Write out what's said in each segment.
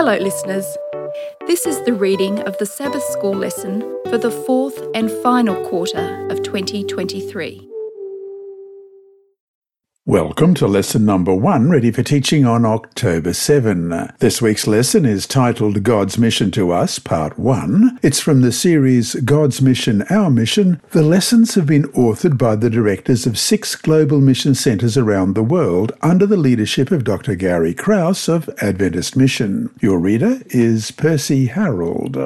Hello, listeners. This is the reading of the Sabbath School lesson for the fourth and final quarter of 2023. Welcome to lesson number one, ready for teaching on October 7. This week's lesson is titled God's Mission to Us, Part 1. It's from the series God's Mission, Our Mission. The lessons have been authored by the directors of six global mission centers around the world under the leadership of Dr. Gary Krause of Adventist Mission. Your reader is Percy Harrold.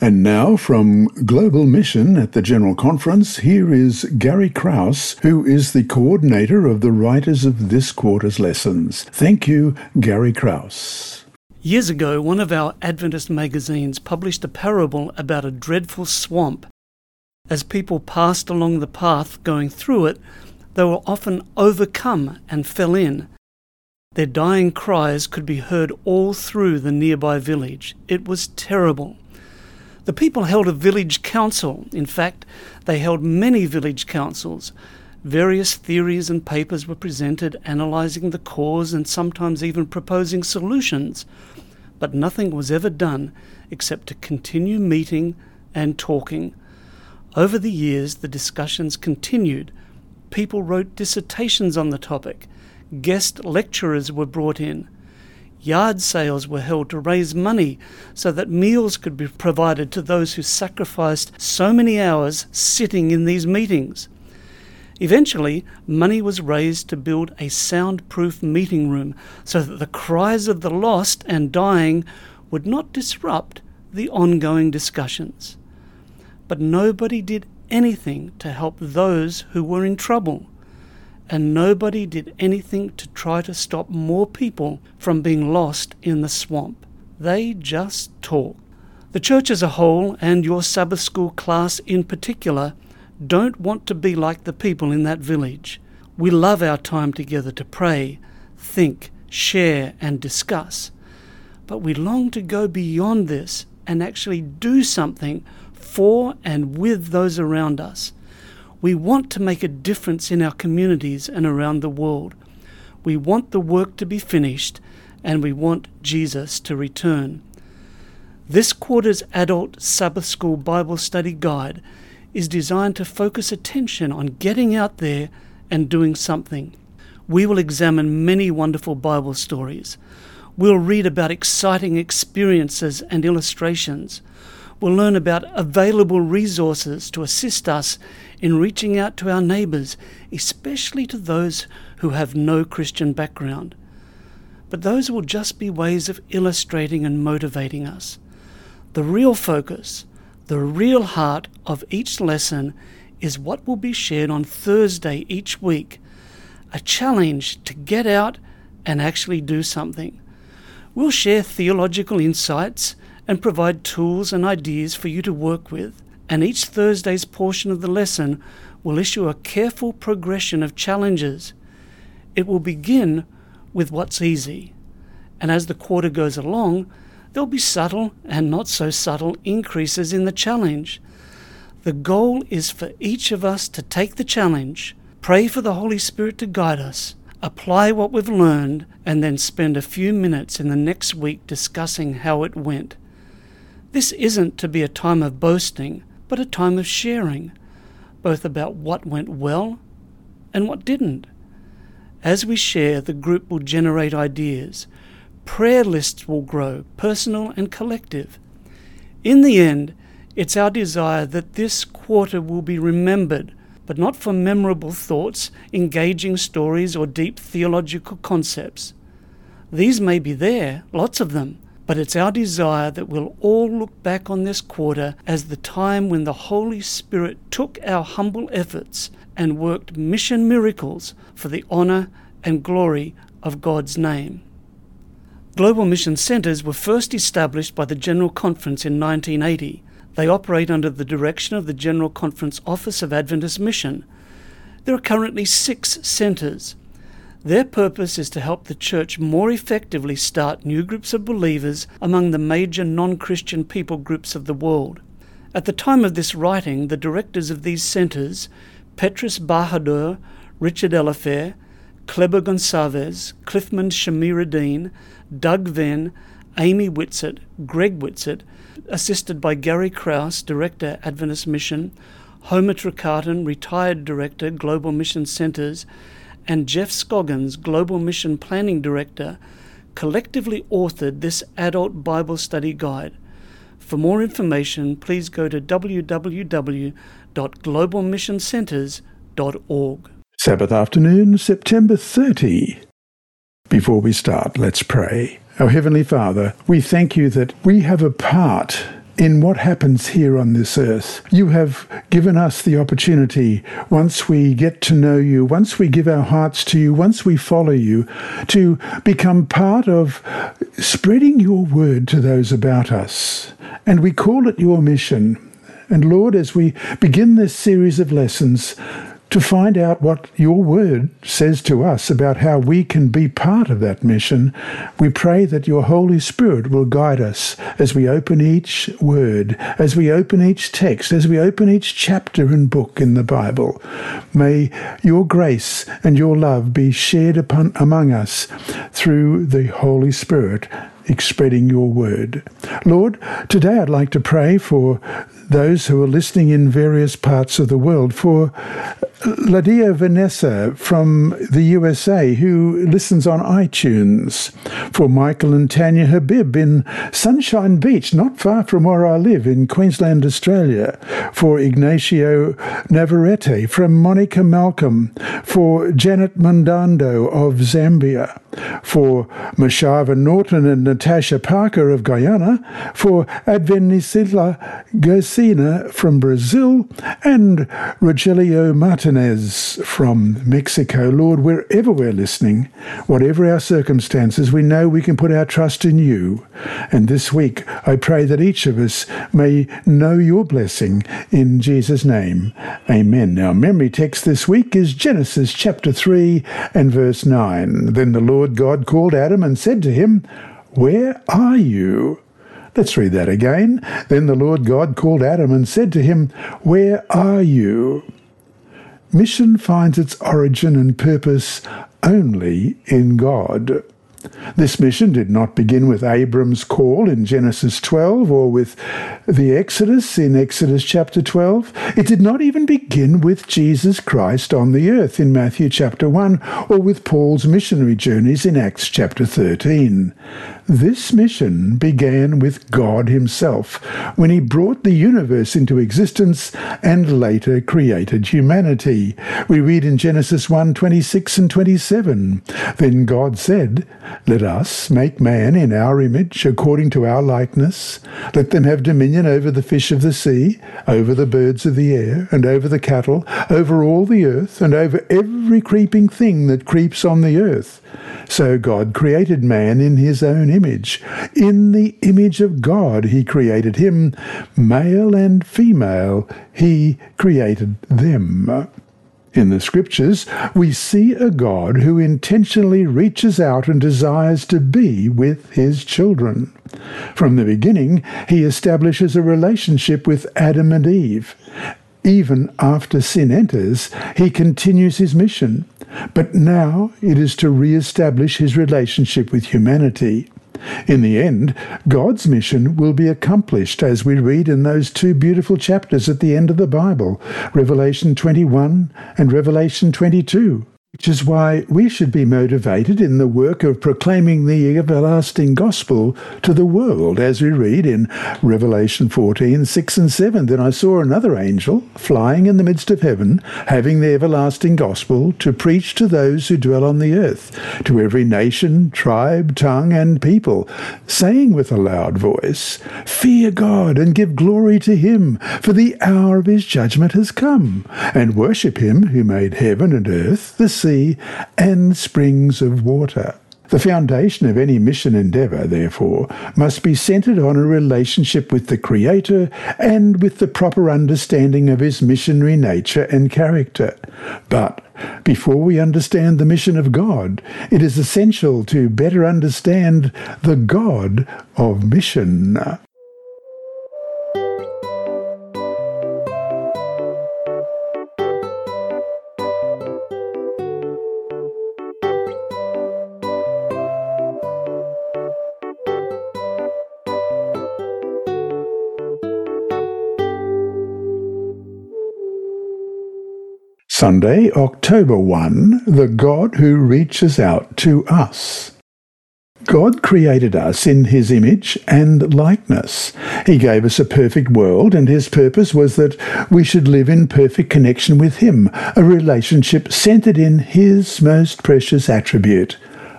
And now, from Global Mission at the General Conference, here is Gary Krause, who is the coordinator of the writers of this quarter's lessons. Thank you, Gary Krause. Years ago, one of our Adventist magazines published a parable about a dreadful swamp. As people passed along the path going through it, they were often overcome and fell in. Their dying cries could be heard all through the nearby village. It was terrible. The people held a village council. In fact, they held many village councils. Various theories and papers were presented analysing the cause and sometimes even proposing solutions. But nothing was ever done except to continue meeting and talking. Over the years, the discussions continued. People wrote dissertations on the topic. Guest lecturers were brought in. Yard sales were held to raise money so that meals could be provided to those who sacrificed so many hours sitting in these meetings. Eventually, money was raised to build a soundproof meeting room so that the cries of the lost and dying would not disrupt the ongoing discussions. But nobody did anything to help those who were in trouble and nobody did anything to try to stop more people from being lost in the swamp. They just talked. The church as a whole, and your Sabbath school class in particular, don't want to be like the people in that village. We love our time together to pray, think, share, and discuss. But we long to go beyond this and actually do something for and with those around us. We want to make a difference in our communities and around the world. We want the work to be finished and we want Jesus to return. This quarter's adult Sabbath School Bible Study Guide is designed to focus attention on getting out there and doing something. We will examine many wonderful Bible stories. We'll read about exciting experiences and illustrations. We'll learn about available resources to assist us in reaching out to our neighbours, especially to those who have no Christian background. But those will just be ways of illustrating and motivating us. The real focus, the real heart of each lesson is what will be shared on Thursday each week a challenge to get out and actually do something. We'll share theological insights and provide tools and ideas for you to work with and each Thursday's portion of the lesson will issue a careful progression of challenges. It will begin with what's easy, and as the quarter goes along, there'll be subtle and not so subtle increases in the challenge. The goal is for each of us to take the challenge, pray for the Holy Spirit to guide us, apply what we've learned, and then spend a few minutes in the next week discussing how it went. This isn't to be a time of boasting but a time of sharing, both about what went well and what didn't. As we share, the group will generate ideas. Prayer lists will grow, personal and collective. In the end, it's our desire that this quarter will be remembered, but not for memorable thoughts, engaging stories, or deep theological concepts. These may be there, lots of them, but it's our desire that we'll all look back on this quarter as the time when the Holy Spirit took our humble efforts and worked mission miracles for the honour and glory of God's name. Global Mission Centres were first established by the General Conference in 1980. They operate under the direction of the General Conference Office of Adventist Mission. There are currently six centres their purpose is to help the church more effectively start new groups of believers among the major non Christian people groups of the world. At the time of this writing, the directors of these centres, Petras Bahadur, Richard Elofer, Kleber Gonsalves, Clifmond Shameerudeen, Doug Venn, Amy Whitsett, Greg Whitsett, assisted by Gary Krause, Director, Adventist Mission, Homer Trecartin, Retired Director, Global Mission Centers, and Jeff Scoggins, Global Mission Planning Director, collectively authored this adult Bible study guide. For more information, please go to www.globalmissioncenters.org. Sabbath afternoon, September 30. Before we start, let's pray. Our Heavenly Father, we thank you that we have a part in what happens here on this earth. You have given us the opportunity, once we get to know you, once we give our hearts to you, once we follow you, to become part of spreading your word to those about us. And we call it your mission. And Lord, as we begin this series of lessons, to find out what your word says to us about how we can be part of that mission, we pray that your Holy Spirit will guide us as we open each word, as we open each text, as we open each chapter and book in the Bible. May your grace and your love be shared upon among us through the Holy Spirit spreading your word. Lord, today I'd like to pray for those who are listening in various parts of the world, for Ladia Vanessa from the USA, who listens on iTunes, for Michael and Tanya Habib in Sunshine Beach, not far from where I live in Queensland, Australia, for Ignacio Navarrete from Monica Malcolm, for Janet Mundando of Zambia, for Mashava Norton and Natasha Parker of Guyana, for Advenisila Garcina from Brazil, and Rogelio Martinez from Mexico. Lord, wherever we're listening, whatever our circumstances, we know we can put our trust in you. And this week, I pray that each of us may know your blessing in Jesus' name. Amen. Our memory text this week is Genesis chapter 3 and verse 9. Then the Lord God called Adam and said to him, Where are you? Let's read that again. Then the Lord God called Adam and said to him, Where are you? Mission finds its origin and purpose only in God. This mission did not begin with Abram's call in Genesis 12 or with the Exodus in Exodus chapter 12. It did not even begin with Jesus Christ on the earth in Matthew chapter 1 or with Paul's missionary journeys in Acts chapter 13. This mission began with God Himself when He brought the universe into existence and later created humanity. We read in Genesis 1 26 and 27. Then God said, Let us make man in our image, according to our likeness. Let them have dominion over the fish of the sea, over the birds of the air, and over the cattle, over all the earth, and over every creeping thing that creeps on the earth. So God created man in his own image. In the image of God he created him. Male and female he created them. In the scriptures, we see a God who intentionally reaches out and desires to be with his children. From the beginning, he establishes a relationship with Adam and Eve. Even after sin enters, he continues his mission. But now it is to re establish his relationship with humanity. In the end, God's mission will be accomplished as we read in those two beautiful chapters at the end of the Bible, Revelation 21 and Revelation 22 which is why we should be motivated in the work of proclaiming the everlasting gospel to the world, as we read in Revelation 14 6 and 7. Then I saw another angel flying in the midst of heaven, having the everlasting gospel to preach to those who dwell on the earth, to every nation, tribe, tongue, and people, saying with a loud voice, Fear God and give glory to him, for the hour of his judgment has come, and worship him who made heaven and earth, the sea, and springs of water. The foundation of any mission endeavour, therefore, must be centred on a relationship with the Creator and with the proper understanding of his missionary nature and character. But before we understand the mission of God, it is essential to better understand the God of mission. Sunday, October 1, the God who reaches out to us. God created us in his image and likeness. He gave us a perfect world, and his purpose was that we should live in perfect connection with him, a relationship centered in his most precious attribute,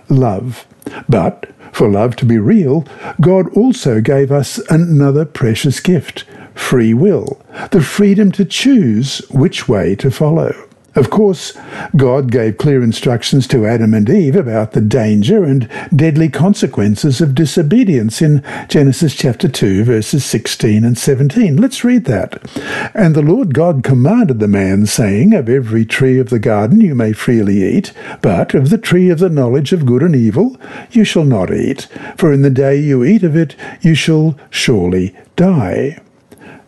love. But for love to be real, God also gave us another precious gift, free will, the freedom to choose which way to follow. Of course, God gave clear instructions to Adam and Eve about the danger and deadly consequences of disobedience in Genesis chapter 2, verses 16 and 17. Let's read that. And the Lord God commanded the man, saying, Of every tree of the garden you may freely eat, but of the tree of the knowledge of good and evil you shall not eat, for in the day you eat of it you shall surely die.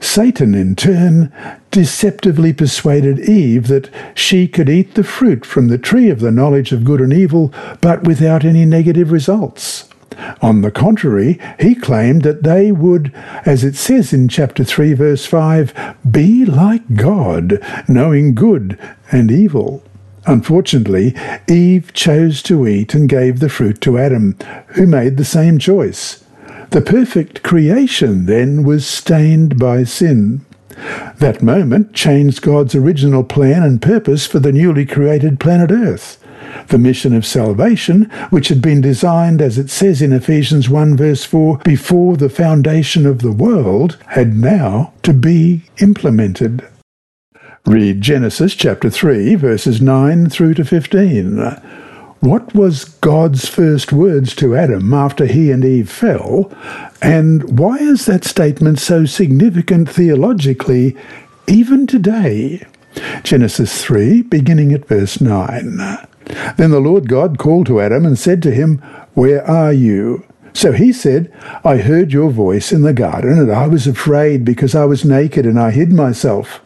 Satan, in turn, deceptively persuaded Eve that she could eat the fruit from the tree of the knowledge of good and evil, but without any negative results. On the contrary, he claimed that they would, as it says in chapter 3, verse 5, be like God, knowing good and evil. Unfortunately, Eve chose to eat and gave the fruit to Adam, who made the same choice. The perfect creation then was stained by sin. That moment changed God's original plan and purpose for the newly created planet Earth. The mission of salvation, which had been designed, as it says in Ephesians 1 verse 4, before the foundation of the world, had now to be implemented. Read Genesis chapter 3 verses 9 through to 15. What was God's first words to Adam after he and Eve fell? And why is that statement so significant theologically even today? Genesis 3, beginning at verse 9. Then the Lord God called to Adam and said to him, Where are you? So he said, I heard your voice in the garden, and I was afraid because I was naked, and I hid myself.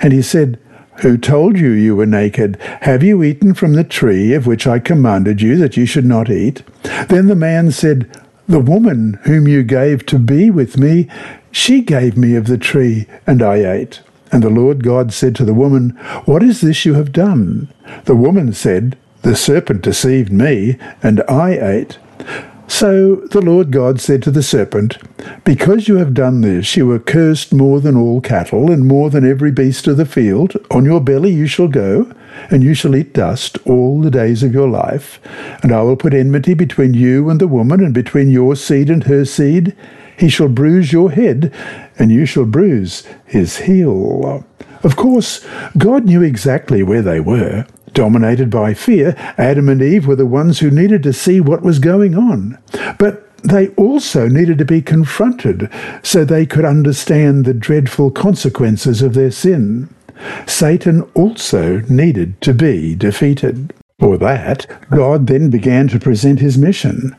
And he said, who told you you were naked? Have you eaten from the tree of which I commanded you that you should not eat? Then the man said, The woman whom you gave to be with me, she gave me of the tree, and I ate. And the Lord God said to the woman, What is this you have done? The woman said, The serpent deceived me, and I ate. So the Lord God said to the serpent, Because you have done this, you are cursed more than all cattle, and more than every beast of the field. On your belly you shall go, and you shall eat dust all the days of your life. And I will put enmity between you and the woman, and between your seed and her seed. He shall bruise your head, and you shall bruise his heel. Of course, God knew exactly where they were. Dominated by fear, Adam and Eve were the ones who needed to see what was going on. But they also needed to be confronted so they could understand the dreadful consequences of their sin. Satan also needed to be defeated. For that, God then began to present his mission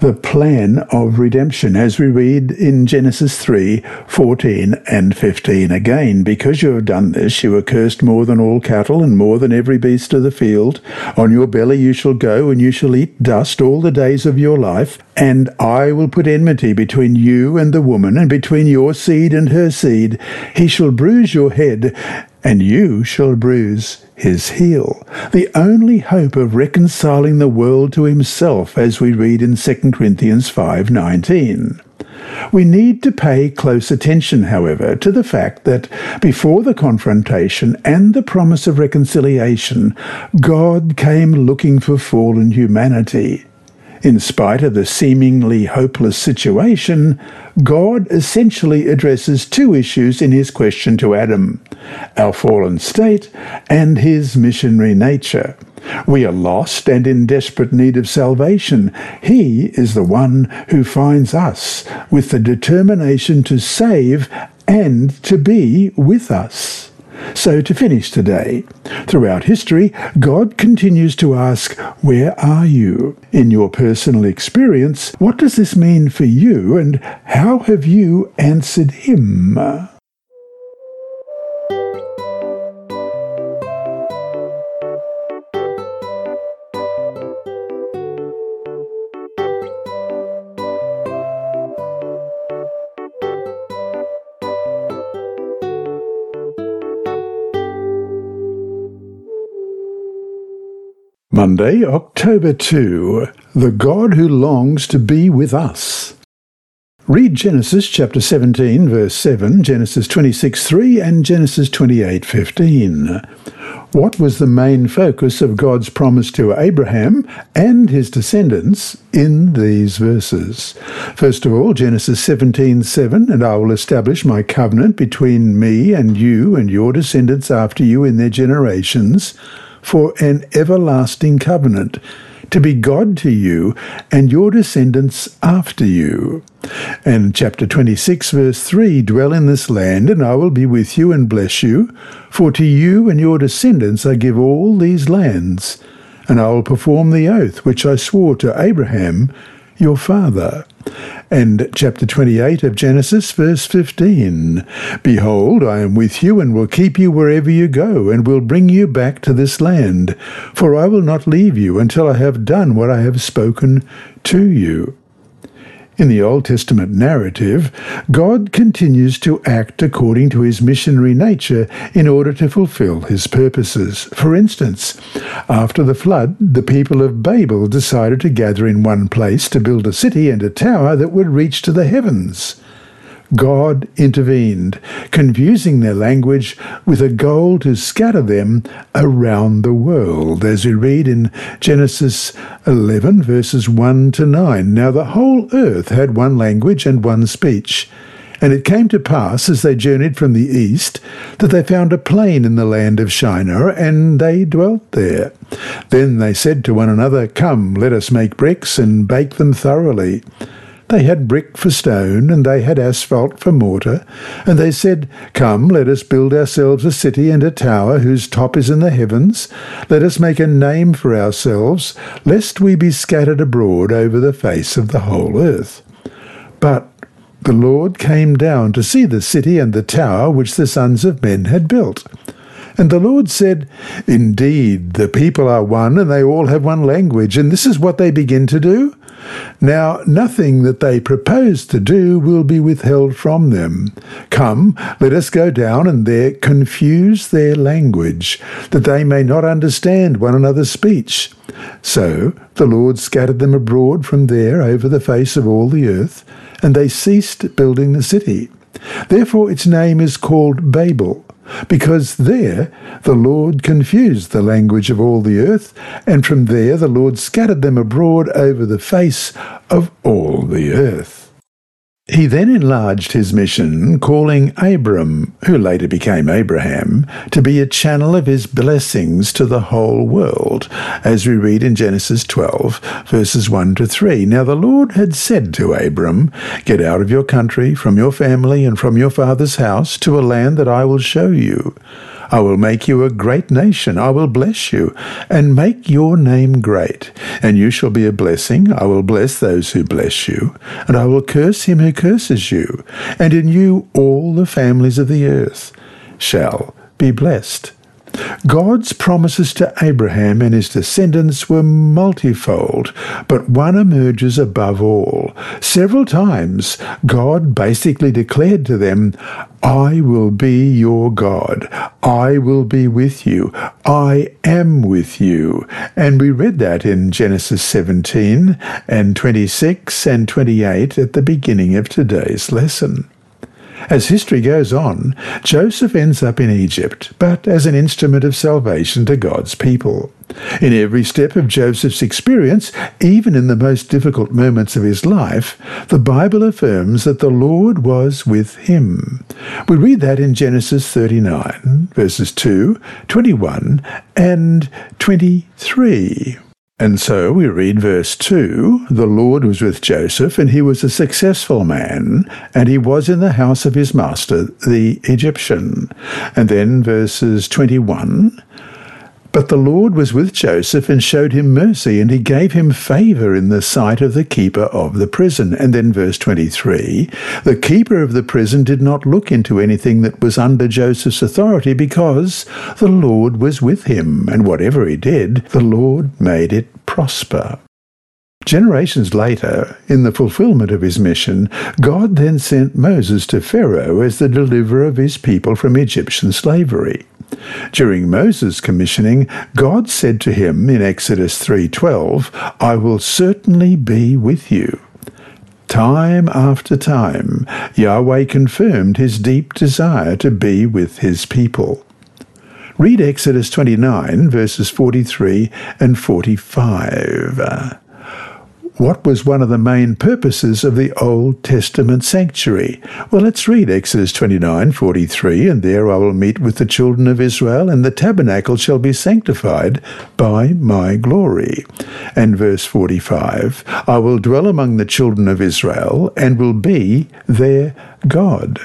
the plan of redemption, as we read in Genesis 3 14 and 15. Again, because you have done this, you are cursed more than all cattle and more than every beast of the field. On your belly you shall go, and you shall eat dust all the days of your life. And I will put enmity between you and the woman, and between your seed and her seed. He shall bruise your head, and you shall bruise his heel. The only hope of reconciling the world to himself, as we read in 2 Corinthians 5:19. We need to pay close attention, however, to the fact that before the confrontation and the promise of reconciliation, God came looking for fallen humanity. In spite of the seemingly hopeless situation, God essentially addresses two issues in his question to Adam our fallen state and his missionary nature. We are lost and in desperate need of salvation. He is the one who finds us with the determination to save and to be with us. So, to finish today, throughout history, God continues to ask, Where are you? In your personal experience, what does this mean for you, and how have you answered Him? Monday, October 2. The God who longs to be with us. Read Genesis chapter 17, verse 7, Genesis 26, 3, and Genesis 28, 15. What was the main focus of God's promise to Abraham and his descendants in these verses? First of all, Genesis 17, 7, and I will establish my covenant between me and you and your descendants after you in their generations for an everlasting covenant to be God to you and your descendants after you. And chapter 26, verse 3 Dwell in this land, and I will be with you and bless you. For to you and your descendants I give all these lands, and I will perform the oath which I swore to Abraham your father. And chapter 28 of Genesis, verse 15 Behold, I am with you and will keep you wherever you go, and will bring you back to this land. For I will not leave you until I have done what I have spoken to you. In the Old Testament narrative, God continues to act according to his missionary nature in order to fulfill his purposes. For instance, after the flood, the people of Babel decided to gather in one place to build a city and a tower that would reach to the heavens. God intervened, confusing their language with a goal to scatter them around the world, as we read in Genesis 11, verses 1 to 9. Now the whole earth had one language and one speech. And it came to pass, as they journeyed from the east, that they found a plain in the land of Shinar, and they dwelt there. Then they said to one another, Come, let us make bricks, and bake them thoroughly. They had brick for stone, and they had asphalt for mortar. And they said, Come, let us build ourselves a city and a tower whose top is in the heavens. Let us make a name for ourselves, lest we be scattered abroad over the face of the whole earth. But the Lord came down to see the city and the tower which the sons of men had built. And the Lord said, Indeed, the people are one, and they all have one language, and this is what they begin to do. Now, nothing that they propose to do will be withheld from them. Come, let us go down and there confuse their language, that they may not understand one another's speech. So the Lord scattered them abroad from there over the face of all the earth, and they ceased building the city. Therefore its name is called Babel because there the Lord confused the language of all the earth, and from there the Lord scattered them abroad over the face of all the earth. He then enlarged his mission, calling Abram, who later became Abraham, to be a channel of his blessings to the whole world, as we read in Genesis 12, verses 1 to 3. Now the Lord had said to Abram, Get out of your country, from your family, and from your father's house, to a land that I will show you. I will make you a great nation. I will bless you and make your name great. And you shall be a blessing. I will bless those who bless you. And I will curse him who curses you. And in you all the families of the earth shall be blessed. God's promises to Abraham and his descendants were multifold, but one emerges above all. Several times, God basically declared to them, I will be your God. I will be with you. I am with you. And we read that in Genesis 17 and 26 and 28 at the beginning of today's lesson. As history goes on, Joseph ends up in Egypt, but as an instrument of salvation to God's people. In every step of Joseph's experience, even in the most difficult moments of his life, the Bible affirms that the Lord was with him. We read that in Genesis 39, verses 2, 21, and 23. And so we read verse 2 The Lord was with Joseph, and he was a successful man, and he was in the house of his master, the Egyptian. And then verses 21 but the Lord was with Joseph and showed him mercy, and he gave him favor in the sight of the keeper of the prison. And then verse 23 the keeper of the prison did not look into anything that was under Joseph's authority because the Lord was with him, and whatever he did, the Lord made it prosper. Generations later, in the fulfillment of his mission, God then sent Moses to Pharaoh as the deliverer of his people from Egyptian slavery. During Moses' commissioning, God said to him in Exodus 3:12, "I will certainly be with you." Time after time, Yahweh confirmed his deep desire to be with his people. Read Exodus 29, verses 43 and 45 what was one of the main purposes of the Old Testament sanctuary? Well, let's read Exodus 29 43. And there I will meet with the children of Israel, and the tabernacle shall be sanctified by my glory. And verse 45 I will dwell among the children of Israel, and will be their God.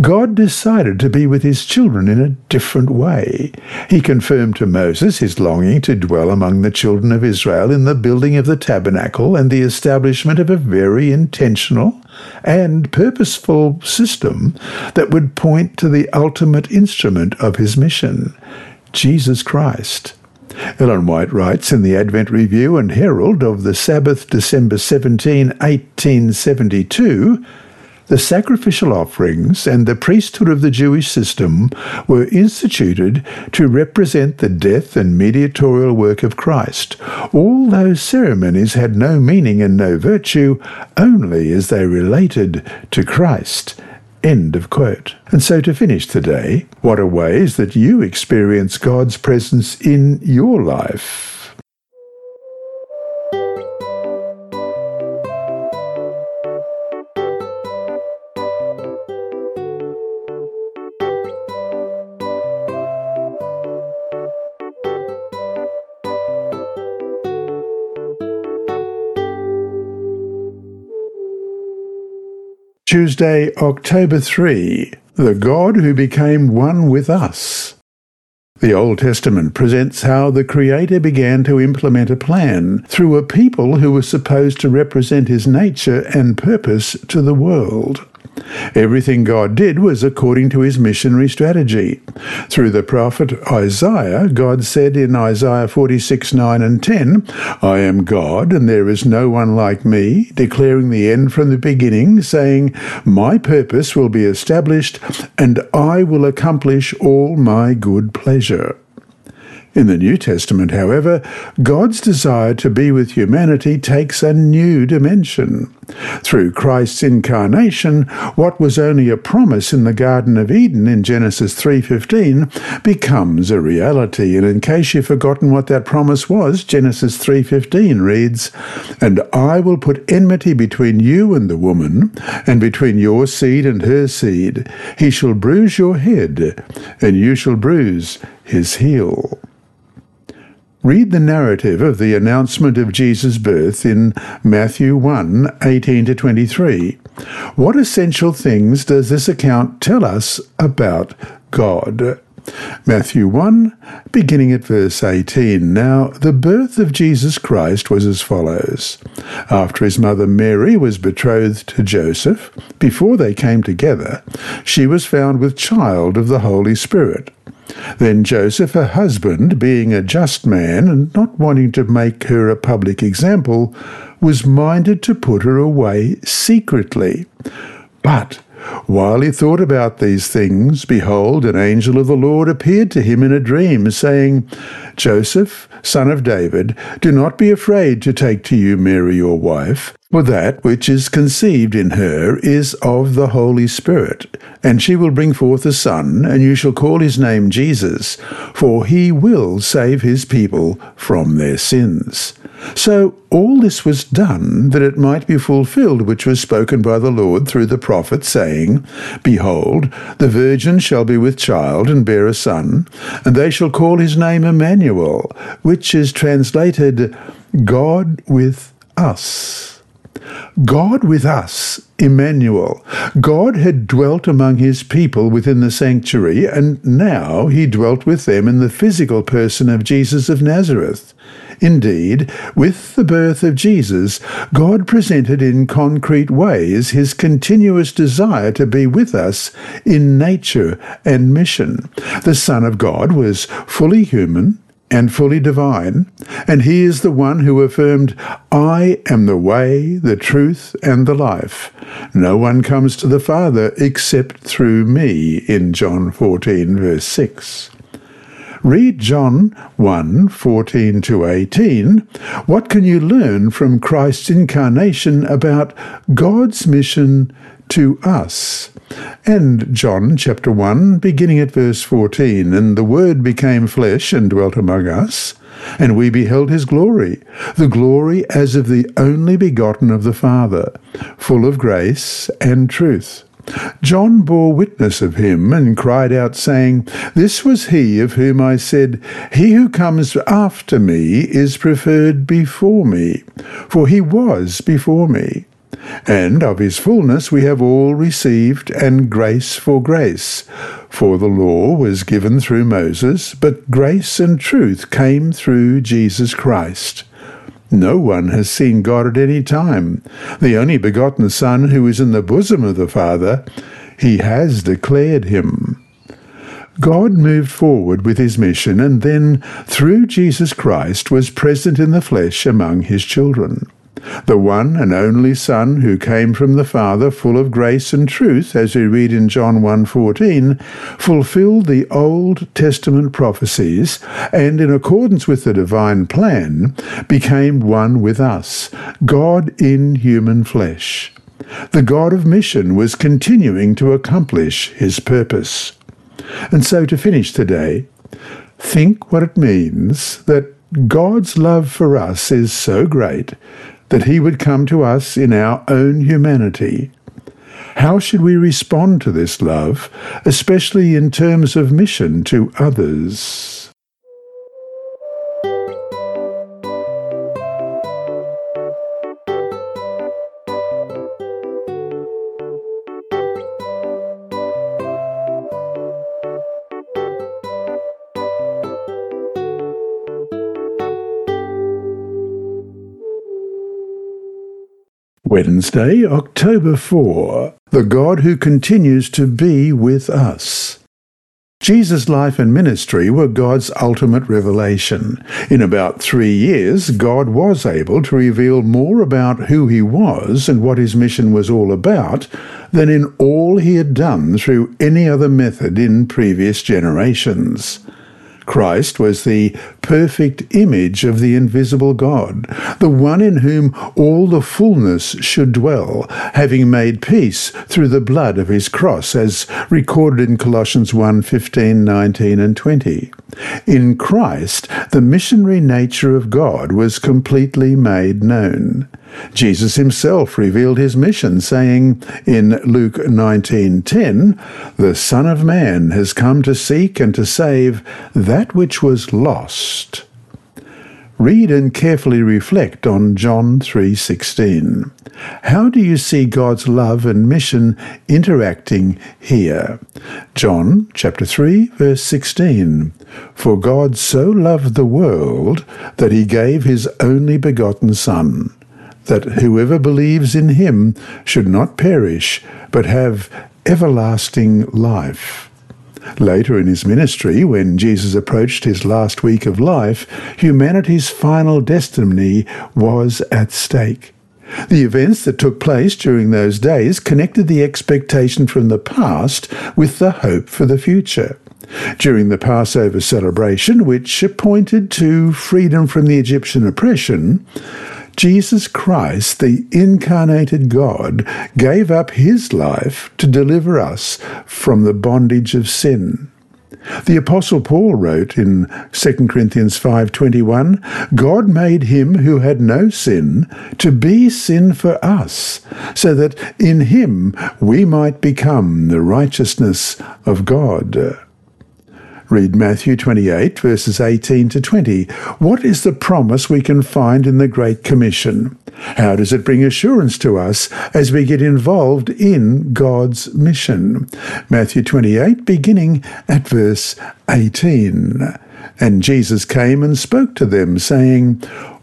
God decided to be with his children in a different way. He confirmed to Moses his longing to dwell among the children of Israel in the building of the tabernacle and the establishment of a very intentional and purposeful system that would point to the ultimate instrument of his mission, Jesus Christ. Ellen White writes in the Advent Review and Herald of the Sabbath, December 17, 1872, the sacrificial offerings and the priesthood of the Jewish system were instituted to represent the death and mediatorial work of Christ. All those ceremonies had no meaning and no virtue, only as they related to Christ. End of quote. And so to finish today, what are ways that you experience God's presence in your life? Tuesday, October 3, the God who became one with us. The Old Testament presents how the Creator began to implement a plan through a people who were supposed to represent his nature and purpose to the world. Everything God did was according to his missionary strategy. Through the prophet Isaiah, God said in Isaiah 46 9 and 10, I am God, and there is no one like me, declaring the end from the beginning, saying, My purpose will be established, and I will accomplish all my good pleasure. In the New Testament, however, God's desire to be with humanity takes a new dimension. Through Christ's incarnation, what was only a promise in the Garden of Eden in Genesis 3:15 becomes a reality. And in case you've forgotten what that promise was, Genesis 3:15 reads, "And I will put enmity between you and the woman, and between your seed and her seed. He shall bruise your head, and you shall bruise his heel." Read the narrative of the announcement of Jesus' birth in Matthew 1 18 to 23. What essential things does this account tell us about God? Matthew 1, beginning at verse 18. Now, the birth of Jesus Christ was as follows. After his mother Mary was betrothed to Joseph, before they came together, she was found with child of the Holy Spirit. Then Joseph, her husband, being a just man and not wanting to make her a public example, was minded to put her away secretly. But while he thought about these things, behold, an angel of the Lord appeared to him in a dream, saying, Joseph, son of David, do not be afraid to take to you Mary your wife, for that which is conceived in her is of the Holy Spirit. And she will bring forth a son, and you shall call his name Jesus, for he will save his people from their sins. So all this was done that it might be fulfilled which was spoken by the Lord through the prophet, saying, Behold, the virgin shall be with child and bear a son, and they shall call his name Emmanuel, which is translated God with us. God with us, Emmanuel. God had dwelt among his people within the sanctuary, and now he dwelt with them in the physical person of Jesus of Nazareth. Indeed, with the birth of Jesus, God presented in concrete ways his continuous desire to be with us in nature and mission. The Son of God was fully human, and fully divine, and he is the one who affirmed, I am the way, the truth, and the life. No one comes to the Father except through me, in John 14, verse 6. Read John 1 14 to 18. What can you learn from Christ's incarnation about God's mission to us? And John chapter 1, beginning at verse 14. And the Word became flesh and dwelt among us. And we beheld his glory, the glory as of the only begotten of the Father, full of grace and truth. John bore witness of him and cried out, saying, This was he of whom I said, He who comes after me is preferred before me, for he was before me. And of his fullness we have all received, and grace for grace. For the law was given through Moses, but grace and truth came through Jesus Christ. No one has seen God at any time. The only begotten Son who is in the bosom of the Father, he has declared him. God moved forward with his mission and then, through Jesus Christ, was present in the flesh among his children the one and only Son who came from the Father full of grace and truth, as we read in John 1.14, fulfilled the Old Testament prophecies and, in accordance with the divine plan, became one with us, God in human flesh. The God of mission was continuing to accomplish his purpose. And so to finish today, think what it means that God's love for us is so great that he would come to us in our own humanity. How should we respond to this love, especially in terms of mission to others? Wednesday, October 4. The God who continues to be with us. Jesus' life and ministry were God's ultimate revelation. In about three years, God was able to reveal more about who he was and what his mission was all about than in all he had done through any other method in previous generations. Christ was the perfect image of the invisible God, the one in whom all the fullness should dwell, having made peace through the blood of his cross, as recorded in Colossians 1 15, 19, and 20. In Christ, the missionary nature of God was completely made known. Jesus himself revealed his mission, saying in Luke 19:10, "The Son of Man has come to seek and to save that which was lost." Read and carefully reflect on John 3:16. How do you see God's love and mission interacting here? John chapter 3 verse 16. For God so loved the world that he gave his only begotten son that whoever believes in him should not perish, but have everlasting life. Later in his ministry, when Jesus approached his last week of life, humanity's final destiny was at stake. The events that took place during those days connected the expectation from the past with the hope for the future. During the Passover celebration, which pointed to freedom from the Egyptian oppression, Jesus Christ, the incarnated God, gave up his life to deliver us from the bondage of sin. The apostle Paul wrote in 2 Corinthians 5:21, God made him who had no sin to be sin for us, so that in him we might become the righteousness of God. Read Matthew 28, verses 18 to 20. What is the promise we can find in the Great Commission? How does it bring assurance to us as we get involved in God's mission? Matthew 28, beginning at verse 18. And Jesus came and spoke to them, saying,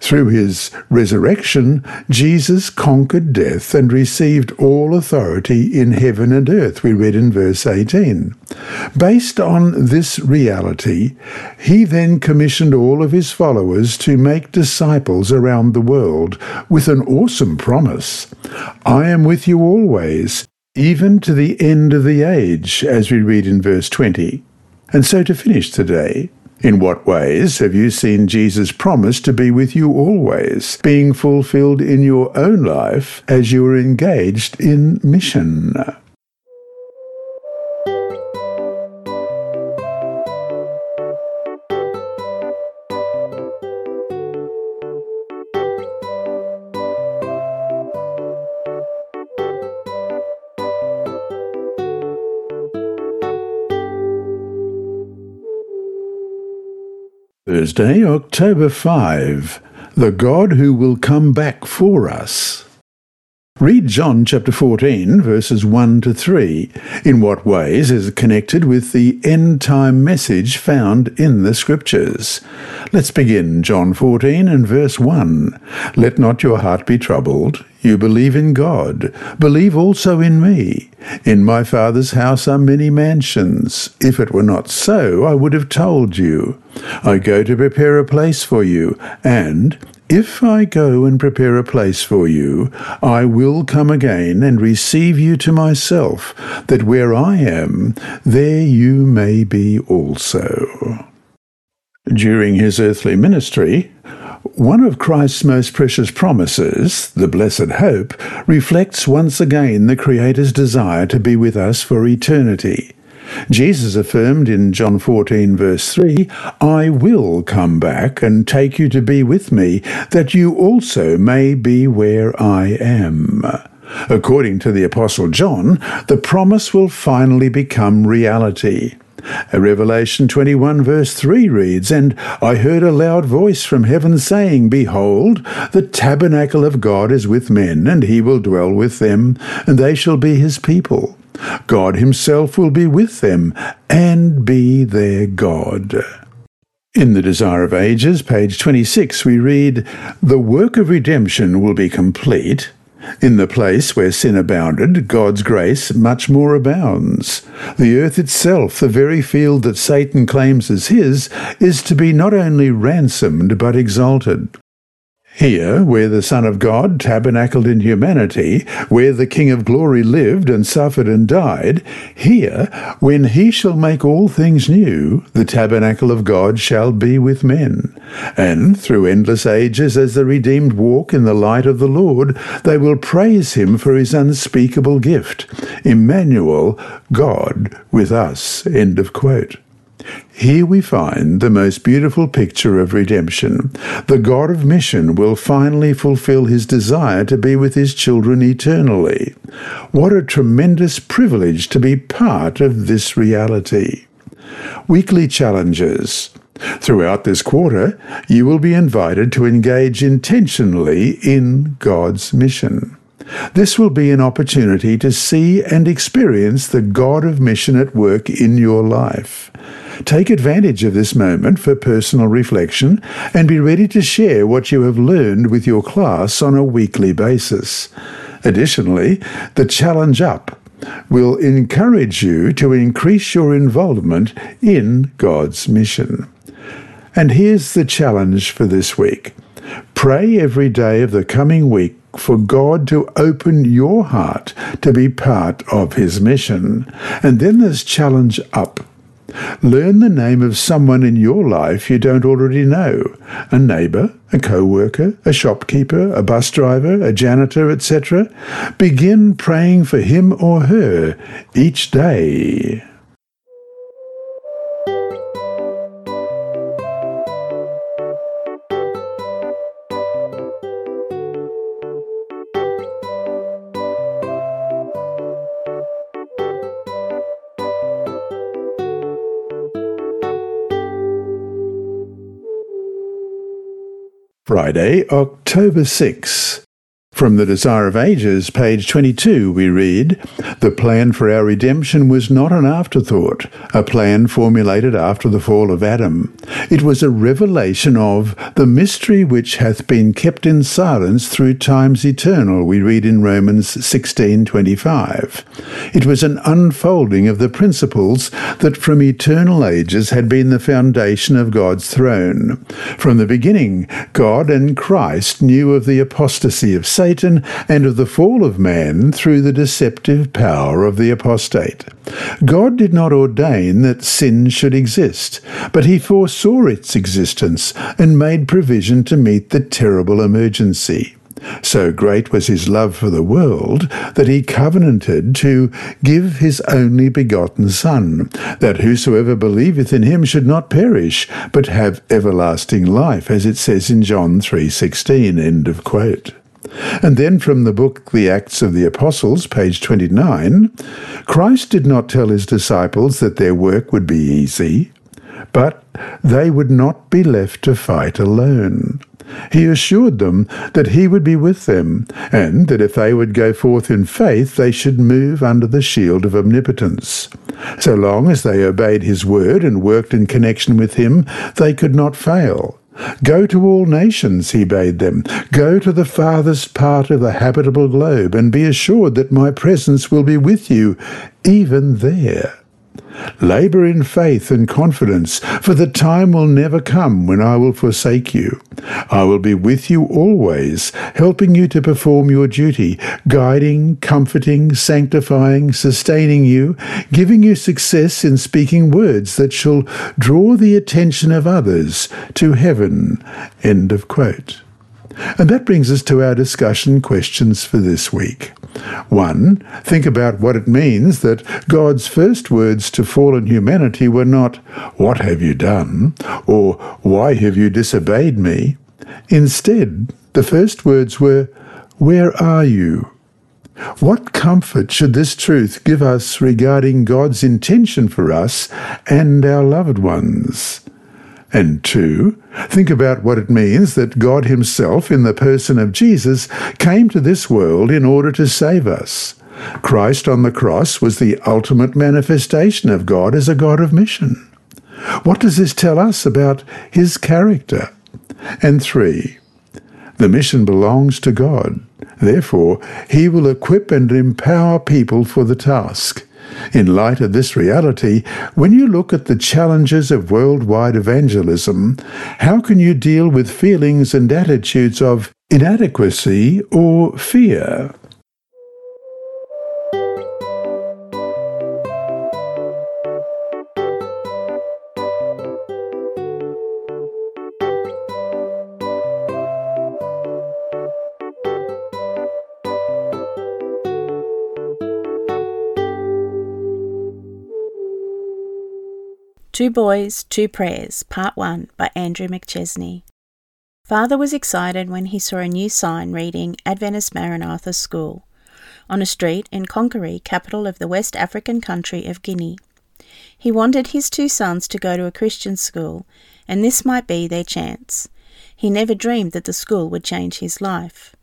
Through his resurrection, Jesus conquered death and received all authority in heaven and earth, we read in verse 18. Based on this reality, he then commissioned all of his followers to make disciples around the world with an awesome promise I am with you always, even to the end of the age, as we read in verse 20. And so to finish today, in what ways have you seen Jesus' promise to be with you always, being fulfilled in your own life as you are engaged in mission? Thursday, October 5. The God who will come back for us. Read John chapter 14, verses 1 to 3. In what ways is it connected with the end time message found in the Scriptures? Let's begin John 14 and verse 1. Let not your heart be troubled. You believe in God. Believe also in me. In my Father's house are many mansions. If it were not so, I would have told you. I go to prepare a place for you, and if I go and prepare a place for you, I will come again and receive you to myself, that where I am, there you may be also. During his earthly ministry, one of Christ's most precious promises, the blessed hope, reflects once again the Creator's desire to be with us for eternity. Jesus affirmed in John 14, verse 3, I will come back and take you to be with me, that you also may be where I am. According to the Apostle John, the promise will finally become reality. Revelation 21 verse 3 reads, And I heard a loud voice from heaven saying, Behold, the tabernacle of God is with men, and he will dwell with them, and they shall be his people. God himself will be with them, and be their God. In The Desire of Ages, page 26, we read, The work of redemption will be complete, in the place where sin abounded, God's grace much more abounds. The earth itself, the very field that Satan claims as his, is to be not only ransomed but exalted. Here, where the Son of God tabernacled in humanity, where the King of glory lived and suffered and died, here, when he shall make all things new, the tabernacle of God shall be with men. And through endless ages, as the redeemed walk in the light of the Lord, they will praise him for his unspeakable gift. Emmanuel, God with us. End of quote. Here we find the most beautiful picture of redemption. The God of mission will finally fulfill his desire to be with his children eternally. What a tremendous privilege to be part of this reality. Weekly challenges. Throughout this quarter, you will be invited to engage intentionally in God's mission. This will be an opportunity to see and experience the God of mission at work in your life. Take advantage of this moment for personal reflection and be ready to share what you have learned with your class on a weekly basis. Additionally, the Challenge Up will encourage you to increase your involvement in God's mission. And here's the challenge for this week. Pray every day of the coming week for God to open your heart to be part of His mission. And then there's challenge up. Learn the name of someone in your life you don't already know a neighbour, a co worker, a shopkeeper, a bus driver, a janitor, etc. Begin praying for him or her each day. Friday, October 6. From The Desire of Ages, page 22, we read The plan for our redemption was not an afterthought, a plan formulated after the fall of Adam. It was a revelation of the mystery which hath been kept in silence through times eternal, we read in Romans 16:25. It was an unfolding of the principles that from eternal ages had been the foundation of God's throne. From the beginning, God and Christ knew of the apostasy of Satan Satan and of the fall of man through the deceptive power of the apostate. God did not ordain that sin should exist, but he foresaw its existence and made provision to meet the terrible emergency. So great was his love for the world that he covenanted to give his only begotten Son, that whosoever believeth in him should not perish, but have everlasting life, as it says in John 3.16. End of quote. And then from the book The Acts of the Apostles, page 29, Christ did not tell his disciples that their work would be easy, but they would not be left to fight alone. He assured them that he would be with them, and that if they would go forth in faith, they should move under the shield of omnipotence. So long as they obeyed his word and worked in connection with him, they could not fail. Go to all nations, he bade them. Go to the farthest part of the habitable globe, and be assured that my presence will be with you, even there. Labour in faith and confidence, for the time will never come when I will forsake you. I will be with you always, helping you to perform your duty, guiding, comforting, sanctifying, sustaining you, giving you success in speaking words that shall draw the attention of others to heaven. End of quote. And that brings us to our discussion questions for this week. One, think about what it means that God's first words to fallen humanity were not, What have you done? or Why have you disobeyed me? Instead, the first words were, Where are you? What comfort should this truth give us regarding God's intention for us and our loved ones? And two, think about what it means that God Himself, in the person of Jesus, came to this world in order to save us. Christ on the cross was the ultimate manifestation of God as a God of mission. What does this tell us about His character? And three, the mission belongs to God. Therefore, He will equip and empower people for the task. In light of this reality, when you look at the challenges of worldwide evangelism, how can you deal with feelings and attitudes of inadequacy or fear? Two Boys, Two Prayers, Part 1 by Andrew McChesney. Father was excited when he saw a new sign reading Adventist Maranatha School on a street in Conakry, capital of the West African country of Guinea. He wanted his two sons to go to a Christian school, and this might be their chance. He never dreamed that the school would change his life.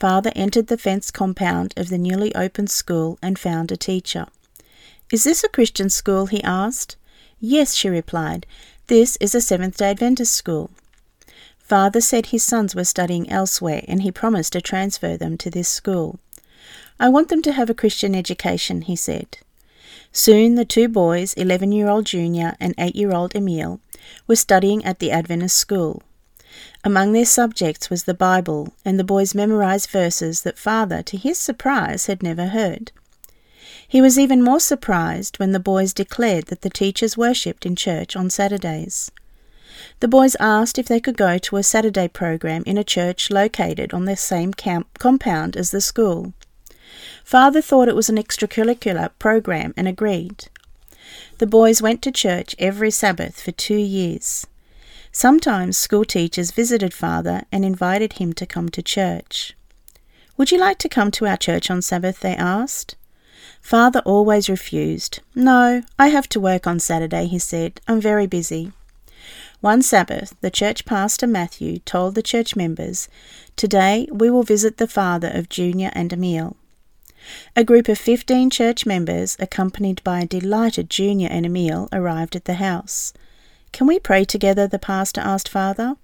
Father entered the fenced compound of the newly opened school and found a teacher. Is this a Christian school? he asked. Yes, she replied. This is a Seventh day Adventist school. Father said his sons were studying elsewhere and he promised to transfer them to this school. I want them to have a Christian education, he said. Soon the two boys, 11 year old Junior and 8 year old Emile, were studying at the Adventist school. Among their subjects was the Bible, and the boys memorized verses that father, to his surprise, had never heard. He was even more surprised when the boys declared that the teachers worshipped in church on Saturdays. The boys asked if they could go to a Saturday program in a church located on the same camp compound as the school. Father thought it was an extracurricular program and agreed. The boys went to church every Sabbath for two years. Sometimes school teachers visited Father and invited him to come to church. Would you like to come to our church on Sabbath? they asked. Father always refused. No, I have to work on Saturday, he said. I'm very busy. One Sabbath, the church pastor Matthew told the church members, Today we will visit the father of Junior and Emil. A group of 15 church members, accompanied by a delighted Junior and Emil, arrived at the house. Can we pray together? the pastor asked Father.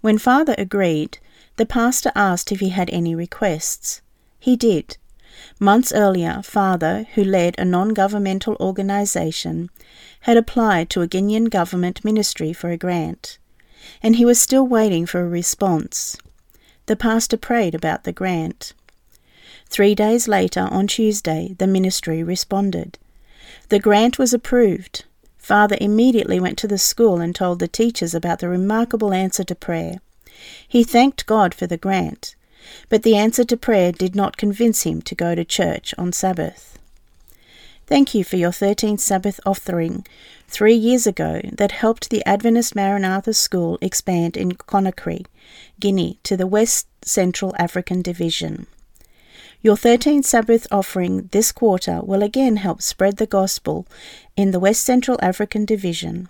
When Father agreed, the pastor asked if he had any requests. He did. Months earlier, Father, who led a non governmental organisation, had applied to a Guinean government ministry for a grant, and he was still waiting for a response. The pastor prayed about the grant. Three days later, on Tuesday, the ministry responded. The grant was approved. Father immediately went to the school and told the teachers about the remarkable answer to prayer. He thanked God for the grant, but the answer to prayer did not convince him to go to church on Sabbath. Thank you for your 13th Sabbath offering three years ago that helped the Adventist Maranatha School expand in Conakry, Guinea, to the West Central African Division. Your 13th Sabbath offering this quarter will again help spread the gospel in the West Central African Division.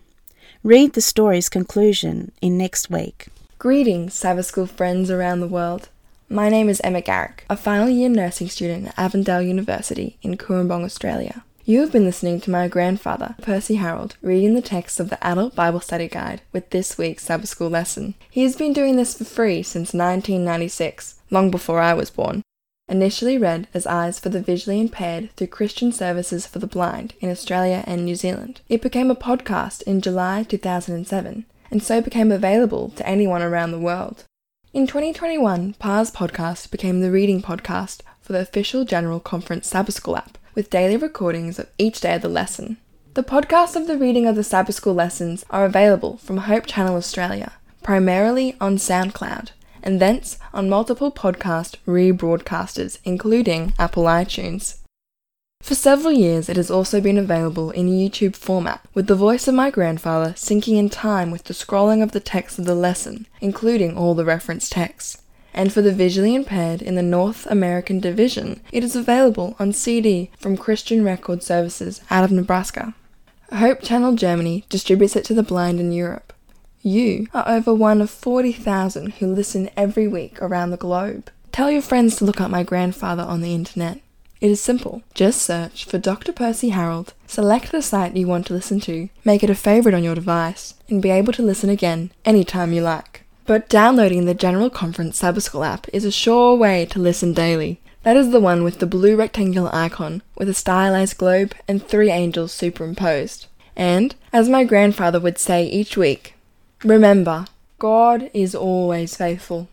Read the story's conclusion in next week. Greetings, Sabbath School friends around the world. My name is Emma Garrick, a final year nursing student at Avondale University in Cooranbong, Australia. You have been listening to my grandfather, Percy Harrold, reading the text of the Adult Bible Study Guide with this week's Sabbath School lesson. He has been doing this for free since 1996, long before I was born. Initially read as Eyes for the Visually Impaired through Christian Services for the Blind in Australia and New Zealand, it became a podcast in July 2007 and so became available to anyone around the world. In 2021, PA's podcast became the reading podcast for the official General Conference Sabbath School app, with daily recordings of each day of the lesson. The podcasts of the reading of the Sabbath School lessons are available from Hope Channel Australia, primarily on SoundCloud, and thence on multiple podcast rebroadcasters, including Apple iTunes. For several years, it has also been available in YouTube format, with the voice of my grandfather syncing in time with the scrolling of the text of the lesson, including all the reference texts. And for the visually impaired in the North American Division, it is available on CD from Christian Record Services out of Nebraska. Hope Channel Germany distributes it to the blind in Europe. You are over one of 40,000 who listen every week around the globe. Tell your friends to look up my grandfather on the internet. It is simple. Just search for Dr. Percy Harrold, select the site you want to listen to, make it a favorite on your device, and be able to listen again anytime you like. But downloading the General Conference Sabbath School app is a sure way to listen daily. That is the one with the blue rectangular icon with a stylized globe and three angels superimposed. And, as my grandfather would say each week, remember, God is always faithful.